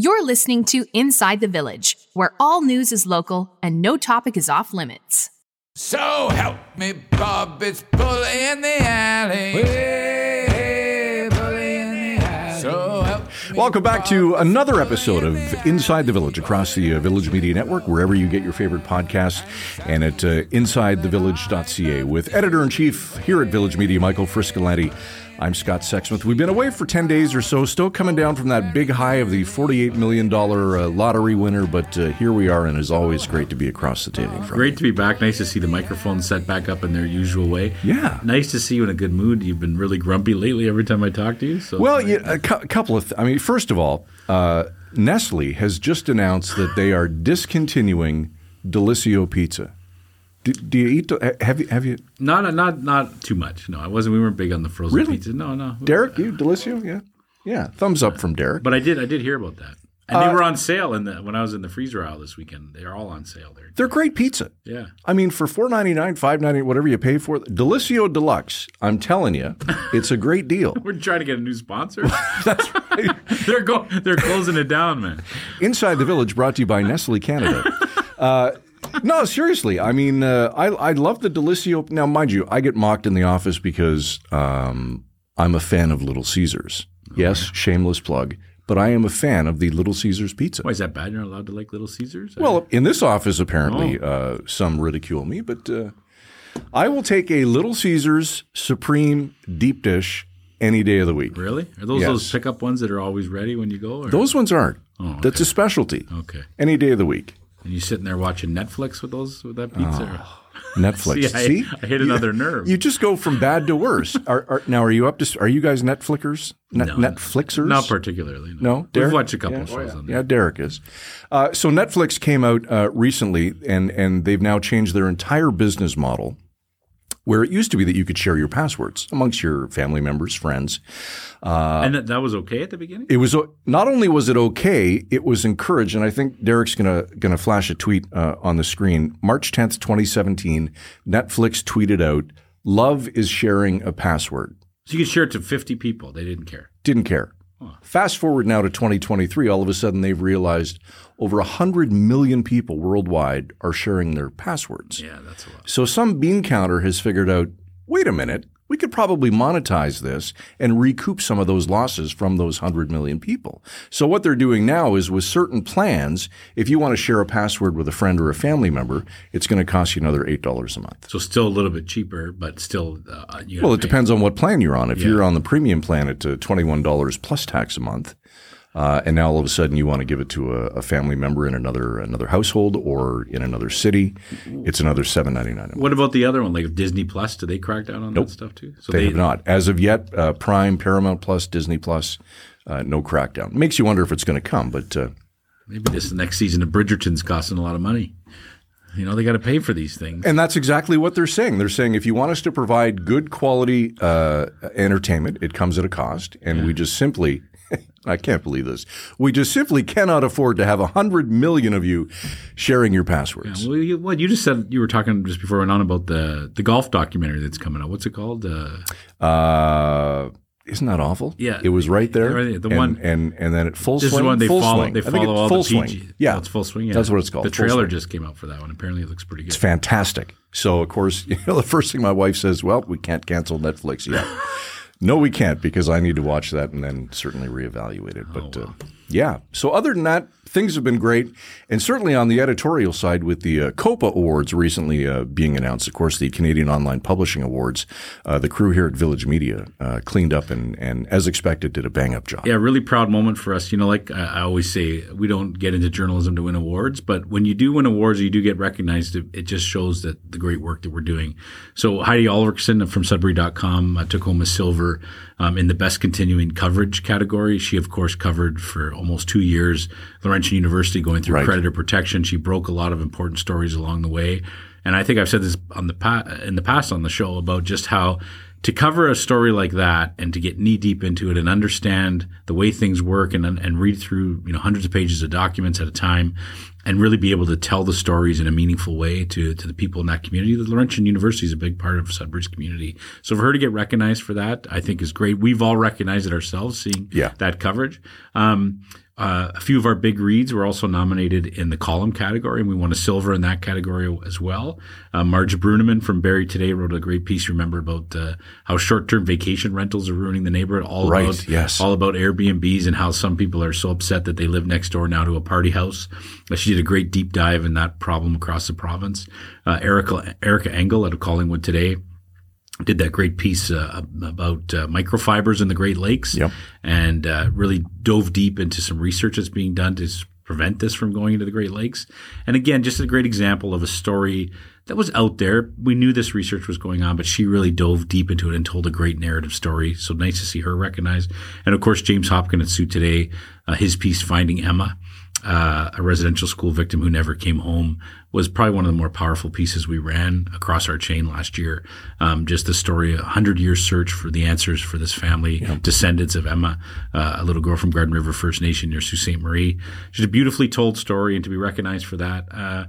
You're listening to Inside the Village, where all news is local and no topic is off limits. So help me, Bob, it's bully in the alley. Hey, bully in the alley. So help me, Welcome back to another episode bully of in the alley. Inside the Village across the uh, Village Media Network, wherever you get your favorite podcasts, and at uh, InsideTheVillage.ca with editor in chief here at Village Media, Michael Friscolanti. I'm Scott Sexsmith. We've been away for 10 days or so, still coming down from that big high of the $48 million uh, lottery winner, but uh, here we are, and it's always great to be across the table from Great to be back. Nice to see the microphones set back up in their usual way. Yeah. Nice to see you in a good mood. You've been really grumpy lately every time I talk to you. So Well, yeah, a cou- couple of. Th- I mean, first of all, uh, Nestle has just announced that they are discontinuing Delissio Pizza. Do, do you eat? Have you? Have you? not not not too much. No, I wasn't. We weren't big on the frozen Really? pizza. No, no. Derek, you Delissio? Yeah, yeah. Thumbs up from Derek. But I did. I did hear about that. And Uh, they were on sale in the when I was in the freezer aisle this weekend. They are all on sale there. They're great pizza. Yeah. I mean, for four ninety nine, five ninety, whatever you pay for, Delissio Deluxe. I'm telling you, it's a great deal. We're trying to get a new sponsor. That's right. they're go. They're closing it down, man. Inside the Village, brought to you by Nestle Canada. Uh, no, seriously. I mean, uh, I I love the Delissio. Now, mind you, I get mocked in the office because um, I'm a fan of Little Caesars. Yes, shameless plug, but I am a fan of the Little Caesars pizza. Why is that bad? You're not allowed to like Little Caesars? Well, in this office, apparently, uh, some ridicule me, but uh, I will take a Little Caesars Supreme deep dish any day of the week. really? Are those Yes. those pickup ones that are always ready when you go? Or? Those ones aren't. Oh, That's a specialty. Okay. Any day of the week. And you sitting there watching Netflix with those with that pizza? or- Netflix. See, I- See, I hit another nerve. You just go from bad to worse. Are, are, now, are you up to? Are you guys Netflickers? Net, No. Netflixers? Not particularly. No, We've Derek? watched a couple Yeah. of shows on there. Yeah, Derek is. Uh, so Netflix came out uh, recently, and and they've now changed their entire business model. Where it used to be that you could share your passwords amongst your family members, friends. and that, that was okay at the beginning. It was not only was it okay, it was encouraged, and I think Derek's gonna gonna flash a tweet uh, on the screen. March tenth, twenty seventeen, Netflix tweeted out, "Love is sharing a password." so you could share it to fifty people. They didn't care. Didn't care. Fast forward now to 2023, all of a sudden they've realized over 100 million people worldwide are sharing their passwords. Yeah, that's a lot. So some bean counter has figured out wait a minute, we could probably monetize this and recoup some of those losses from those 100 million people. So what they're doing now is with certain plans, if you want to share a password with a friend or a family member, it's going to cost you another $8 a month. So still a little bit cheaper, but still. Uh, you Well, it pay. depends on what plan you're on. If you're on the premium plan at uh, $21 plus tax a month, uh, and now all of a sudden you want to give it to a, a family member in another another household or in another city, it's another seven ninety nine. What about the other one, like Disney Plus? Do they crack down on that stuff too? So They have not, as of yet. Uh, Prime, Paramount Plus, Disney Plus, uh, no crackdown. Makes you wonder if it's going to come, but uh, Maybe this next season of Bridgerton's costing a lot of money. You know, they got to pay for these things. And that's exactly what they're saying. They're saying if you want us to provide good quality uh, entertainment, it comes at a cost, and we just simply. I can't believe this. We just simply cannot afford to have a hundred million of you sharing your passwords. Well, you, what you just said, you were talking just before we went on about the the golf documentary that's coming out. What's it called? Uh, Uh, isn't that awful? Yeah. it was right there. Right, the and, one- and and then at full this swing. is one they full follow. swing. They I think follow all full the swing. PG. Yeah, Oh, it's full swing. Yeah. That's what it's called, The trailer just came out for that one. Apparently, it looks pretty good. It's fantastic. So of course, you know, the first thing my wife says, "Well, we can't cancel Netflix yet." no, we can't because I need to watch that and then certainly reevaluate it. But uh, yeah. So other than that, things have been great, and certainly on the editorial side, with the uh, COPA Awards recently uh, being announced, of course, the Canadian Online Publishing Awards, uh, the crew here at Village Media uh, cleaned up and, and, as expected, did a bang up job. Yeah, really proud moment for us. You know, like I always say, we don't get into journalism to win awards, but when you do win awards, you do get recognized. It, it just shows that the great work that we're doing. So Heidi Ulrichsen from Sudbury.com uh, took home a silver um, in the best continuing coverage category. She, of course, covered for almost two years Laurentian University going through Right. creditor protection. She broke a lot of important stories along the way. And I think I've said this on the pa- in the past on the show about just how to cover a story like that and to get knee deep into it and understand the way things work and and read through you know hundreds of pages of documents at a time and really be able to tell the stories in a meaningful way to to the people in that community. The Laurentian University is a big part of Sudbury's community, so for her to get recognized for that, I think is great. We've all recognized it ourselves, seeing Yeah. that coverage. Um, Uh, a few of our big reads were also nominated in the column category, and we won a silver in that category as well. Uh, Marge Bruineman from BarrieToday wrote a great piece, remember, about uh, how short-term vacation rentals are ruining the neighborhood. All Right, about yes. all about Airbnbs and how some people are so upset that they live next door now to a party house. Uh, She did a great deep dive in that problem across the province. Uh, Erica Erika Engel out of Collingwood Today did that great piece uh, about uh, microfibers in the Great Lakes Yep. and uh, really dove deep into some research that's being done to prevent this from going into the Great Lakes. And again, just a great example of a story that was out there. We knew this research was going on, but she really dove deep into it and told a great narrative story. So nice to see her recognized. And of course, James Hopkins at SooToday, uh, his piece Finding Emma. Uh, a residential school victim who never came home was probably one of the more powerful pieces we ran across our chain last year. Um, just the story, a hundred year search for the answers for this family, descendants of Emma, uh, a little girl from Garden River First Nation near Sault Ste. Marie. She's a beautifully told story and to be recognized for that, uh,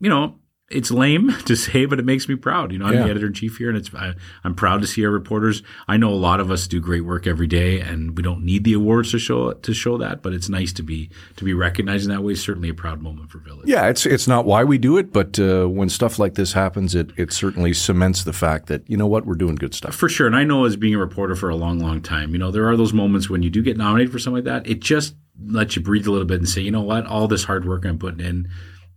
you know, it's lame to say, but it makes me proud. You know, I'm Yeah. the editor in chief here, and it's I, I'm proud to see our reporters. I know a lot of us do great work every day, and we don't need the awards to show to show that. But it's nice to be to be recognized in that way. Certainly a proud moment for Village. Yeah, it's it's not why we do it, but uh, when stuff like this happens, it it certainly cements the fact that you know what we're doing good stuff. For sure. And I know as being a reporter for a long, long time, you know, there are those moments when you do get nominated for something like that. It just lets you breathe a little bit and say, you know what, all this hard work I'm putting in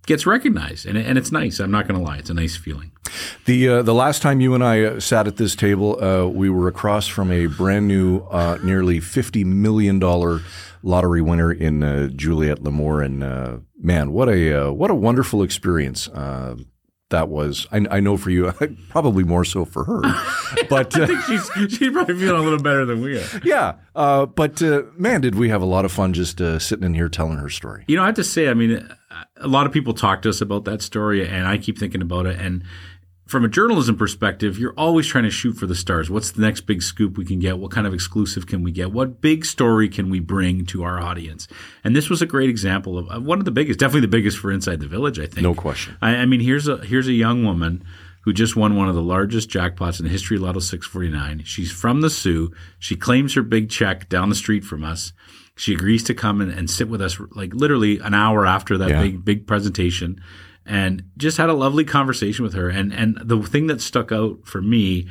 gets recognized. And, and it's nice. I'm not going to lie. It's a nice feeling. The uh, the last time you and I uh, sat at this table, uh, we were across from a brand new, uh, nearly fifty million dollar lottery winner in uh, Juliette Lamour, and uh, man, what a what a wonderful experience. That was, I, I know for you, probably more so for her, but uh, she's, she's probably feeling a little better than we are. yeah. Uh, but uh, man, did we have a lot of fun just uh, sitting in here telling her story. You know, I have to say, I mean, a lot of people talk to us about that story, and I keep thinking about it. And from a journalism perspective, you're always trying to shoot for the stars. What's the next big scoop we can get? What kind of exclusive can we get? What big story can we bring to our audience? And this was a great example of one of the biggest, definitely the biggest for Inside the Village, I think. No question. I, I mean, here's a here's a young woman who just won one of the largest jackpots in the history of Lotto 649. She's from the Soo. She claims her big check down the street from us. She agrees to come and, and sit with us like literally an hour after that Yeah. big big presentation and just had a lovely conversation with her. And and the thing that stuck out for me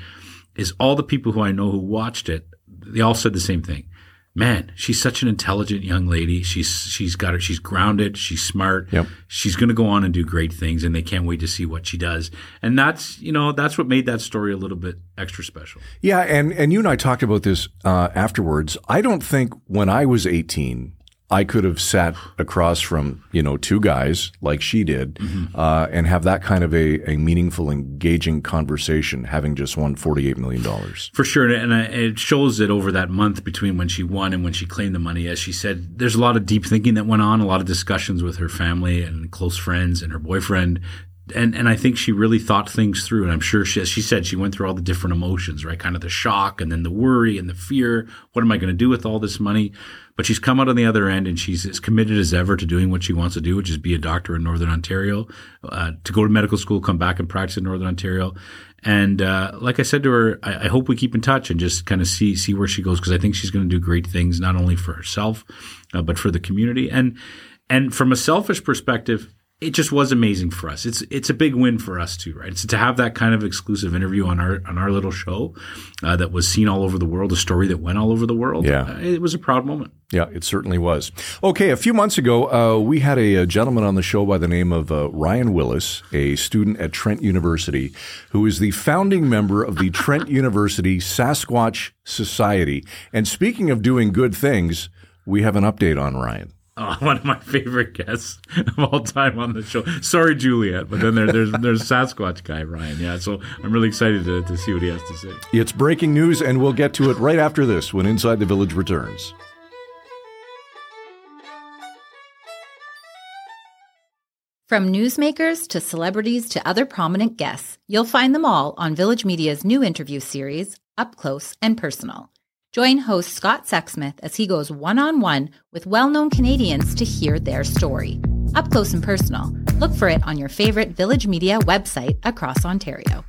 is all the people who I know who watched it, they all said the same thing. Man, she's such an intelligent young lady. She's she's got her. She's grounded. She's smart. Yep. She's going to go on and do great things, and they can't wait to see what she does. And that's you know that's what made that story a little bit extra special. Yeah, and, and you and I talked about this uh, afterwards. I don't think when I was 18, I could have sat across from, you know, two guys like she did uh, and have that kind of a, a meaningful, engaging conversation having just won $48 million. For sure, and uh, it shows that over that month between when she won and when she claimed the money, as she said, there's a lot of deep thinking that went on, a lot of discussions with her family and close friends and her boyfriend. And and I think she really thought things through, and I'm sure she, as she said she went through all the different emotions, right? Kind of the shock, and then the worry and the fear. What am I going to do with all this money? But she's come out on the other end, and she's as committed as ever to doing what she wants to do, which is be a doctor in Northern Ontario, uh, to go to medical school, come back and practice in Northern Ontario. And uh, like I said to her, I, I hope we keep in touch and just kind of see see where she goes because I think she's going to do great things not only for herself uh, but for the community. And and from a selfish perspective, it just was amazing for us. It's it's a big win for us too, right? It's to have that kind of exclusive interview on our on our little show uh, that was seen all over the world, a story that went all over the world. Yeah. Uh, it was a proud moment. Yeah, it certainly was. Okay, a few months ago, uh, we had a, a gentleman on the show by the name of uh, Ryan Willis, a student at Trent University, who is the founding member of the Trent University Sasquatch Society. And speaking of doing good things, we have an update on Ryan. Oh, one of my favorite guests of all time on the show. Sorry, Juliet, but then there, there's there's Sasquatch guy Ryan. Yeah, so I'm really excited to, to see what he has to say. It's breaking news, and we'll get to it right after this when Inside the Village returns. From newsmakers to celebrities to other prominent guests, you'll find them all on Village Media's new interview series, Up Close and Personal. Join host Scott Sexsmith as he goes one on one with well known Canadians to hear their story. Up Close and Personal. Look for it on your favorite Village Media website across Ontario.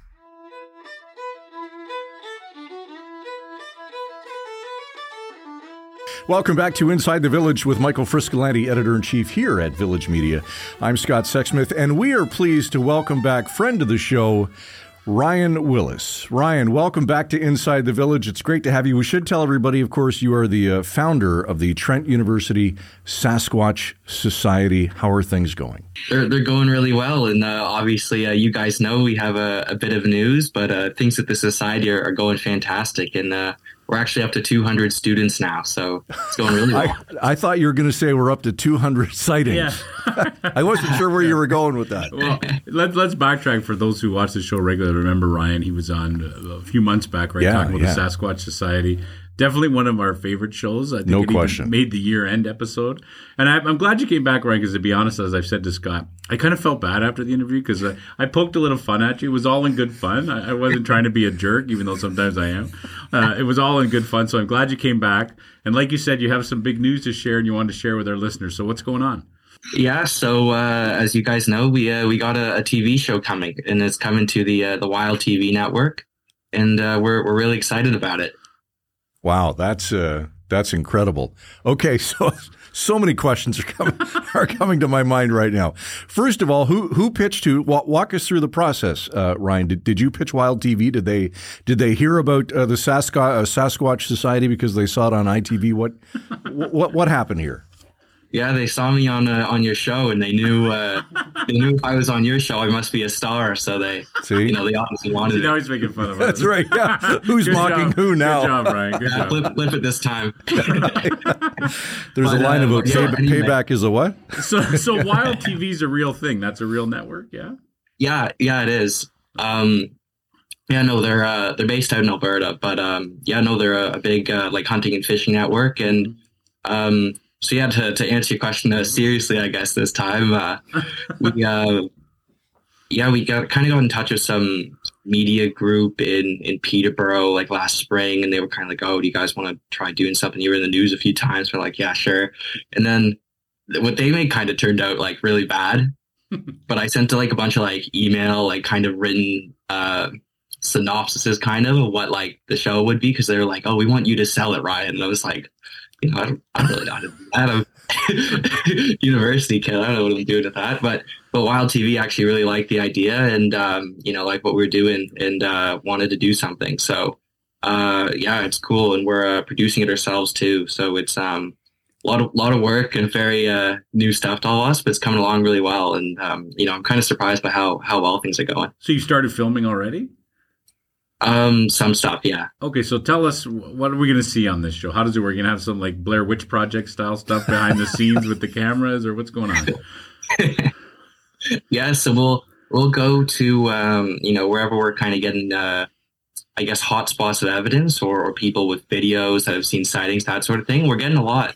Welcome back to Inside the Village with Michael Friscolanti, editor in chief here at Village Media. I'm Scott Sexsmith, and we are pleased to welcome back friend of the show, Ryan Willis. Ryan, welcome back to Inside the Village. It's great to have you. We should tell everybody, of course, you are the uh, founder of the Trent University Sasquatch Society. How are things going? They're, they're going really well. And uh, obviously, uh, you guys know we have a, a bit of news, but uh, things at the society are, are going fantastic. And uh, we're actually up to 200 students now, so it's going really well. I, I thought you were going to say we're up to 200 sightings. Yeah. I wasn't sure where you were going with that. Well, let, let's backtrack for those who watch the show regularly. Remember Ryan? He was on a few months back, right? Yeah, talking about yeah. the Sasquatch Society. Definitely one of our favorite shows. I think No it even question. made the year end episode. And I, I'm glad you came back, Ryan, because to be honest, as I've said to Scott, I kind of felt bad after the interview because I, I poked a little fun at you. It was all in good fun. I, I wasn't trying to be a jerk, even though sometimes I am. Uh, it was all in good fun. So I'm glad you came back. And like you said, you have some big news to share and you wanted to share with our listeners. So what's going on? Yeah, so uh, as you guys know, we uh, we got a, a TV show coming, and it's coming to the uh, the Wild TV network, and uh, we're we're really excited about it. Wow, that's uh, that's incredible. Okay, so so many questions are coming are coming to my mind right now. First of all, who who pitched? Walk, walk us through the process, uh, Ryan. Did, did you pitch Wild TV? Did they did they hear about uh, the Sasquatch, uh, Sasquatch Society because they saw it on ITV? What what what happened here? Yeah, they saw me on uh, on your show, and they knew uh, they knew if I was on your show, I must be a star. So they, See? you know, they obviously wanted You know he's making fun of us. That's right. Yeah, who's Good mocking job. who now? Good job, Ryan. Good Yeah, job. flip, flip it this time. There's a line uh, about yeah, pay, anyway. payback is a what? So, so Wild TV is a real thing. That's a real network. Yeah. Yeah, yeah, it is. Um, yeah, no, they're uh, they're based out in Alberta, but um, yeah, no, they're a, a big uh, like hunting and fishing network, and um, so yeah, to, to answer your question uh, seriously, I guess this time, uh, we uh, yeah, we got kind of got in touch with some media group in in Peterborough like last spring, and they were kind of like, "Oh, do you guys want to try doing something?" You were in the news a few times. We're like, "Yeah, sure," and then what they made kind of turned out like really bad but I sent to like a bunch of like email, like kind of written uh synopsises kind of of what like the show would be because they were like, Oh, we want you to sell it, Ryan. And I was like, you know, I don't, I don't really know how to. I'm university kid. I don't know what I'm doing with that. But but Wild TV actually really liked the idea and um, you know, like what we are doing and uh wanted to do something. So uh yeah, it's cool and we're uh, producing it ourselves too. So it's um a lot of lot of work and very uh, new stuff to all of us, but it's coming along really well. And um, you know, I'm kind of surprised by how how well things are going. So you started filming already? Um, some stuff, yeah. Okay, so tell us what are we going to see on this show? How does it work? You gonna have some like Blair Witch Project style stuff behind the scenes with the cameras, or what's going on? yeah, so we'll we'll go to um, you know wherever we're kind of getting uh, I guess hot spots of evidence or, or people with videos that have seen sightings, that sort of thing. We're getting a lot.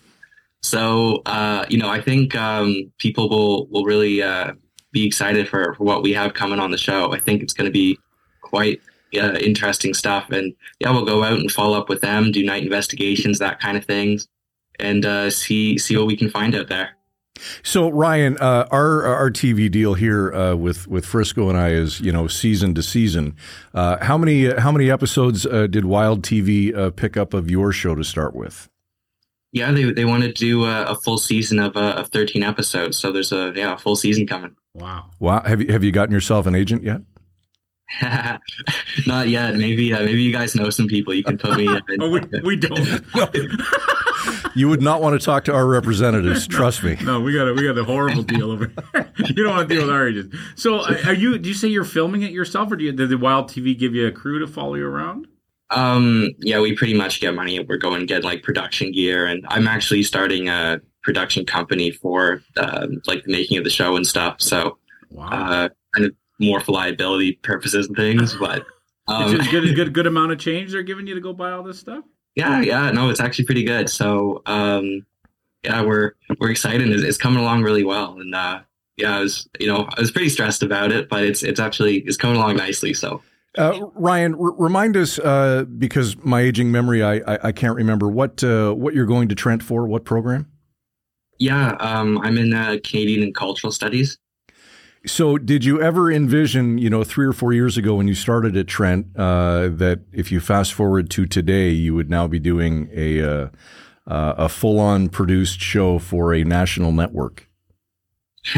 So uh, you know, I think um, people will will really uh, be excited for, for what we have coming on the show. I think it's going to be quite uh, interesting stuff. And yeah, we'll go out and follow up with them, do night investigations, that kind of things, and uh, see see what we can find out there. So Ryan, uh, our our TV deal here uh, with with Frisco and I is you know season to season. Uh, how many how many episodes uh, did Wild TV uh, pick up of your show to start with? Yeah, they they want to do a, a full season of uh, of thirteen episodes, so there's a yeah a full season coming. Wow. Wow, have you have you gotten yourself an agent yet? Not yet. Maybe uh, maybe you guys know some people. You can put me. In. Oh, we, we don't. You would not want to talk to our representatives. trust me. No, we got a we got a horrible deal over. Here. you don't want to deal with our agents. So, uh, are you? Do you say you're filming it yourself, or do you, did the Wild TV give you a crew to follow you around? Um, yeah, we pretty much get money. We're going to get like production gear, and I'm actually starting a production company for uh, like the making of the show and stuff. So Wow. uh, kind of more for liability purposes and things. But um, Is it good, good, good amount of change they're giving you to go buy all this stuff? yeah, yeah, no, it's actually pretty good. So um, yeah, we're we're excited. It's, it's coming along really well, and uh, yeah, I was you know I was pretty stressed about it, but it's it's actually it's coming along nicely. So. Uh, Ryan, r- remind us uh, because my aging memory, I, I, I can't remember what uh, what you're going to Trent for. What program? Yeah, um, I'm in uh, Canadian and cultural studies. So, did you ever envision, you know, three or four years ago when you started at Trent, uh, that if you fast forward to today, you would now be doing a uh, uh, a full-on produced show for a national network?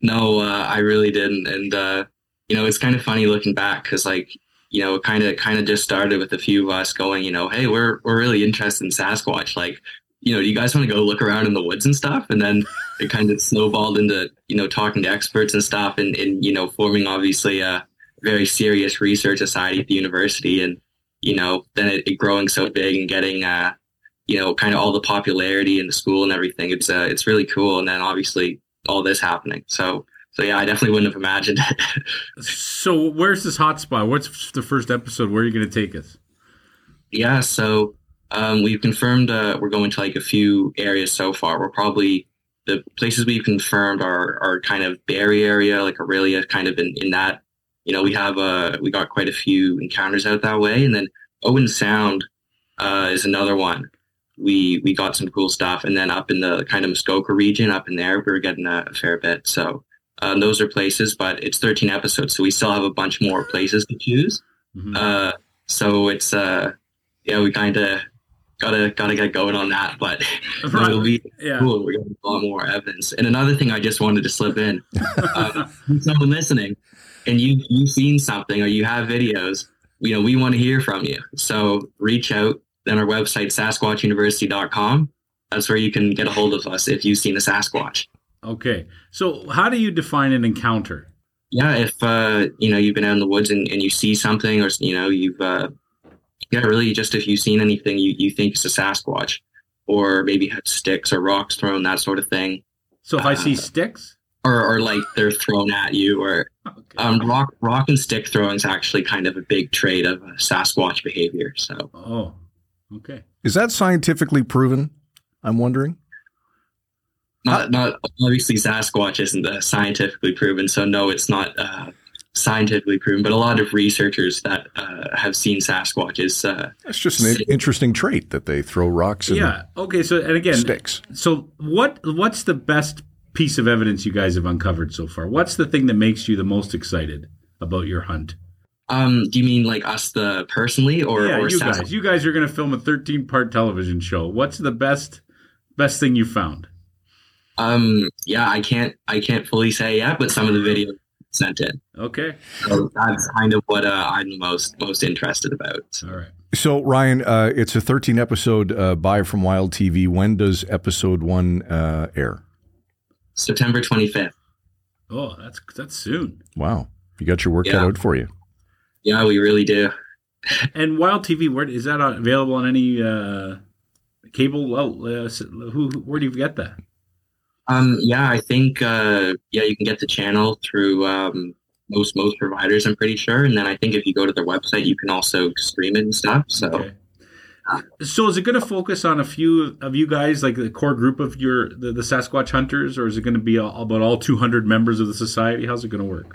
no, uh, I really didn't. And, uh, you know, it's kind of funny looking back because, like, you know, kind of kind of just started with a few of us going, you know, hey, we're we're really interested in Sasquatch. Like, you know, do you guys want to go look around in the woods and stuff? And then it kind of snowballed into, you know, talking to experts and stuff and, and you know, forming obviously a very serious research society at the university. And, you know, then it, it growing so big and getting, uh, you know, kind of all the popularity in the school and everything. It's, uh, it's really cool. And then obviously all this happening. So, so yeah, I definitely wouldn't have imagined it. so where's this hotspot? What's the first episode? Where are you going to take us? Yeah. So, um, we've confirmed uh, we're going to like a few areas so far. We're probably the places we've confirmed are are kind of Barrie area, like Orillia, kind of in, in that. You know, we have uh we got quite a few encounters out that way, and then Owen Sound uh, is another one. We we got some cool stuff, and then up in the kind of Muskoka region, up in there, we are getting a, a fair bit. So um, those are places, but it's 13 episodes, so we still have a bunch more places to choose. Mm-hmm. Uh, so it's uh, yeah, we kind of gotta gotta get going on that. But right. it'll be yeah. cool. We're gonna a lot more evidence. And another thing I just wanted to slip in, uh, someone listening, and you you've seen something or you have videos, you know, we want to hear from you. So reach out. Then our website sasquatchuniversity.com. That's where you can get a hold of us if you've seen a Sasquatch. Okay. So how do you define an encounter? Yeah, if uh, you know you've been out in the woods and, and you see something, or you know you've uh, yeah, really just if you've seen anything you, you think is a Sasquatch or maybe had sticks or rocks thrown, that sort of thing. So if uh, I see sticks? Or, or like they're thrown at you or okay. um, rock rock and stick throwing is actually kind of a big trait of Sasquatch behavior. So Oh. Okay. Is that scientifically proven? I'm wondering. Not not obviously Sasquatch isn't uh, scientifically proven, so no, it's not uh, scientifically proven, but a lot of researchers that uh, have seen Sasquatches. Uh, That's just an interesting trait that they throw rocks. And yeah. Okay. So and again, sticks. So what what's the best piece of evidence you guys have uncovered so far? What's the thing that makes you the most excited about your hunt? Um, do you mean like us the personally or yeah, or you guys? You guys are going to film a 13 part television show. What's the best best thing you found? Um, yeah, I can't I can't fully say yet, but some of the videos sent in. Okay. So that's kind of what uh, I'm most most interested about. All right. So Ryan, uh, it's a 13 episode uh, buy from Wild TV. When does episode one uh, air? September 25th. Oh, that's that's soon. Wow, you got your work yeah. cut out for you. Yeah, we really do. and Wild TV, where is that available on any uh, cable? Well, uh, who, where do you get that? Um, yeah, I think uh, yeah, you can get the channel through um, most most providers. I'm pretty sure, and then I think if you go to their website, you can also stream it and stuff. So. Okay. So is it going to focus on a few of you guys, like the core group of your the, the Sasquatch hunters, or is it going to be all, about all 200 members of the society? How's it going to work?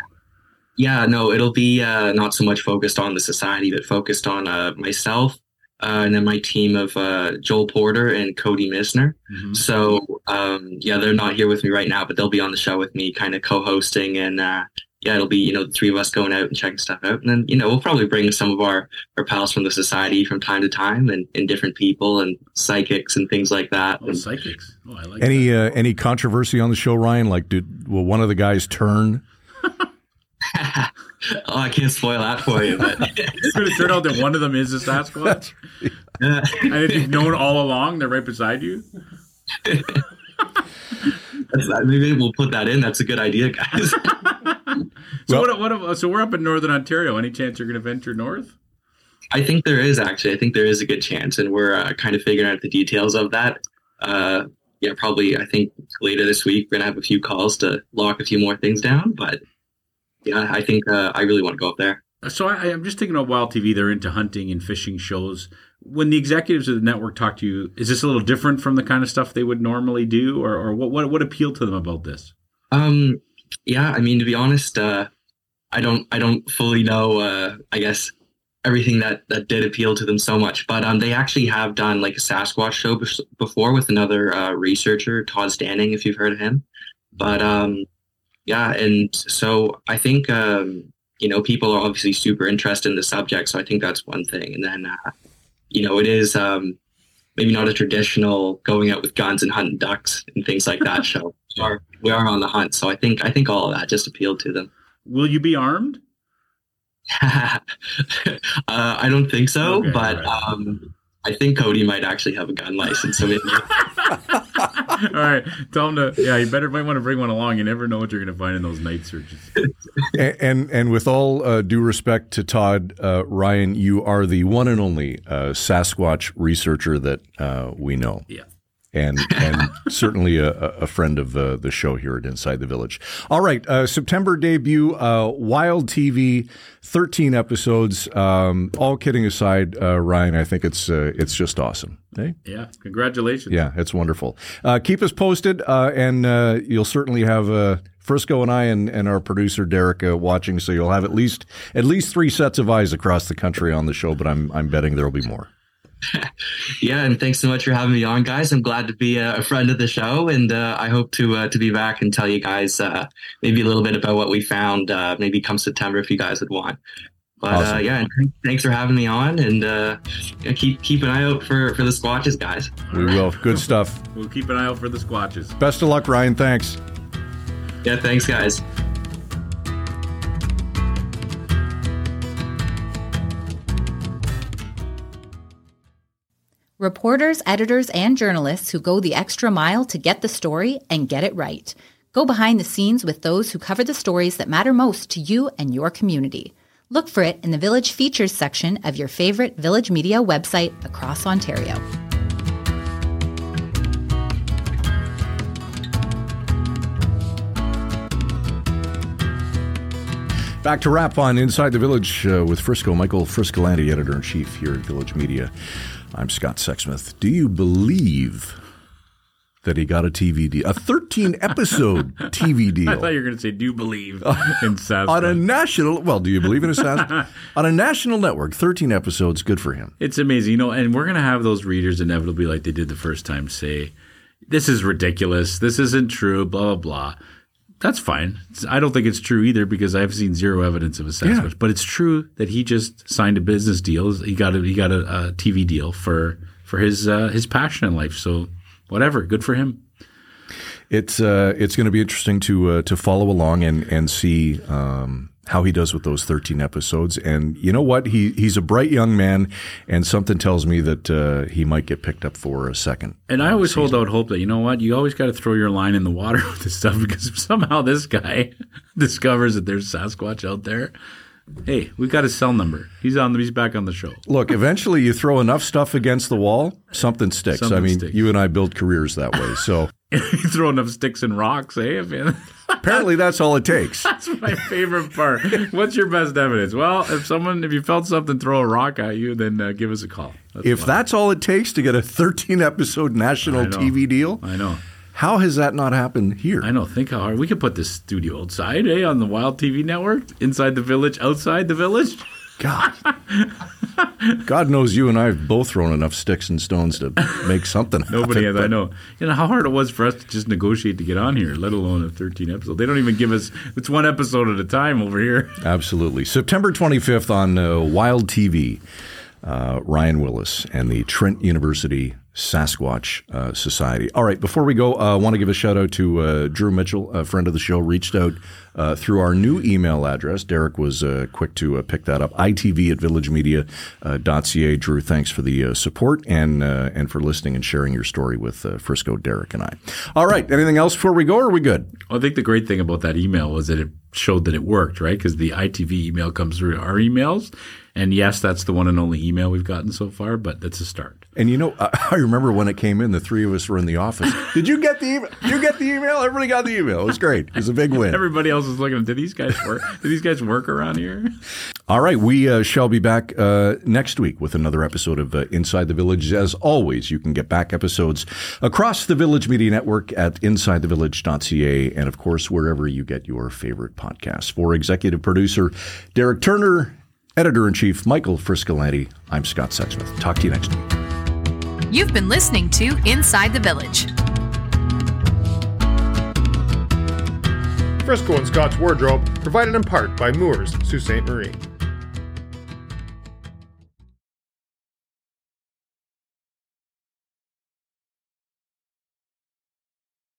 Yeah, no, it'll be uh, not so much focused on the society, but focused on uh, myself uh, and then my team of uh, Joel Porter and Cody Misner. Mm-hmm. So um, yeah, they're not here with me right now, but they'll be on the show with me, kind of co-hosting, and uh, yeah, it'll be you know the three of us going out and checking stuff out, and then you know we'll probably bring some of our our pals from the society from time to time, and, and different people and psychics and things like that. Oh, and, psychics! Oh, I like any uh, any controversy on the show, Ryan? Like, did will one of the guys turn? oh, I can't spoil that for you. But it's going to turn out that one of them is a Sasquatch. Yeah. and if you've known all along, they're right beside you. maybe we'll put that in. That's a good idea, guys. so well, what, what? So we're up in Northern Ontario. Any chance you're going to venture north? I think there is actually. I think there is a good chance, and we're uh, kind of figuring out the details of that. Uh, yeah, probably. I think later this week we're gonna have a few calls to lock a few more things down, but yeah, I think uh, I really want to go up there. So I, am just thinking of Wild TV. They're into hunting and fishing shows. When the executives of the network talk to you, is this a little different from the kind of stuff they would normally do, or, or what, what what appealed to them about this? Um, yeah, I mean, to be honest, uh, I don't I don't fully know. Uh, I guess everything that that did appeal to them so much, but um, they actually have done like a Sasquatch show before with another uh, researcher, Todd Standing, if you've heard of him. But um, yeah, and so I think um, you know people are obviously super interested in the subject, so I think that's one thing. And then uh, you know it is um, maybe not a traditional going out with guns and hunting ducks and things like that show. We are, we are on the hunt, so I think I think all of that just appealed to them. Will you be armed? uh, I don't think so, Okay, but right. um, I think Cody might actually have a gun license. So maybe All right, tell him to. Yeah, you better might want to bring one along. You never know what you're going to find in those night searches. and, and and with all uh, due respect to Todd, uh, Ryan, you are the one and only uh, Sasquatch researcher that uh, we know. Yeah. And and certainly a, a friend of uh, the show here at Inside the Village. All right, uh, September debut, uh, Wild TV, thirteen episodes. Um, all kidding aside, uh, Ryan, I think it's uh, it's just awesome. Hey? Yeah, congratulations. Yeah, it's wonderful. Uh, keep us posted, uh, and uh, you'll certainly have. Uh, Frisco and I and, and our producer Derek uh, watching, so you'll have at least at least three sets of eyes across the country on the show. But I'm I'm betting there will be more. yeah, and thanks so much for having me on, guys. I'm glad to be a, a friend of the show, and uh, I hope to uh, to be back and tell you guys uh, maybe a little bit about what we found. Uh, maybe come September if you guys would want. But uh, Awesome. yeah, and thanks for having me on, and uh, keep keep an eye out for for the squatches, guys. We will. Good stuff. We'll keep an eye out for the squatches. Best of luck, Ryan. Thanks. Yeah, thanks, guys. Reporters, editors, and journalists who go the extra mile to get the story and get it right. Go behind the scenes with those who cover the stories that matter most to you and your community. Look for it in the Village Features section of your favorite Village Media website across Ontario. Back to wrap on Inside the Village uh, with Frisco, Michael Friscolanti, editor in chief here at Village Media. I'm Scott Sexsmith. Do you believe that he got a TV deal, a 13 episode TV deal. I thought you were going to say, "Do you believe in Sasquatch?" on a national? Well, do you believe in a Sas- on a national network? 13 episodes, good for him. It's amazing, you know, and we're gonna have those readers inevitably, like they did the first time, say, "This is ridiculous. This isn't true." Blah blah blah. That's fine. I don't think it's true either because I've seen zero evidence of a Sasquatch. Yeah. But it's true that he just signed a business deal. He got a he got a, a TV deal for for his uh, his passion in life. So whatever, good for him. It's uh, it's going to be interesting to uh, to follow along and and see um, how he does with those 13 episodes. And you know what? He he's a bright young man, and something tells me that uh, he might get picked up for a second. And I always hold out hope that you know what, you always got to throw your line in the water with this stuff because if somehow this guy discovers that there's Sasquatch out there, hey, we got his cell number. He's on. The, He's back on the show. Look, eventually you throw enough stuff against the wall, something sticks. I mean, sticks. you and I build careers that way. So throw enough sticks and rocks, eh? Apparently that's all it takes. That's my favorite part. What's your best evidence? Well, if someone, if you felt something throw a rock at you, then uh, give us a call. That's If that's all it takes to get a 13 episode national TV deal, I know, how has that not happened here? I know. Think how hard we could put this studio outside, eh? On the Wild TV network, inside the village, outside the village. God. God knows you and I have both thrown enough sticks and stones to make something. Nobody has. happen, I know. You know how hard it was for us to just negotiate to get on here, let alone a 13 episode. They don't even give us. It's one episode at a time over here. Absolutely. September 25th on uh, Wild TV, uh, Ryan Willis and the Trent University Sasquatch uh, Society. All right, before we go, I uh, want to give a shout out to uh, Drew Mitchell, a friend of the show, reached out uh, through our new email address. Derek was uh, quick to uh, pick that up. ITV at villagemedia.ca. Drew, thanks for the uh, support and uh, and for listening and sharing your story with uh, Frisco, Derek, and I. All right, anything else before we go, or are we good? I think the great thing about that email was that it showed that it worked, right? Because the ITV email comes through our emails. And yes, that's the one and only email we've gotten so far, but that's a start. And you know, I remember when it came in, the three of us were in the office. Did you get the email? Did you get the email? Everybody got the email. It was great. It was a big win. Everybody else is looking. Did these guys work? Did these guys work around here? All right, we uh, shall be back uh, next week with another episode of uh, Inside the Village. As always, you can get back episodes across the Village Media Network at InsideTheVillage.ca and, of course, wherever you get your favorite podcasts. For executive producer Derek Turner, editor in chief Michael Friscolanti, I'm Scott Sexsmith. Talk to you next week. You've been listening to Inside the Village. Frisco and Scott's Wardrobe, provided in part by Moores, Sault Ste. Marie.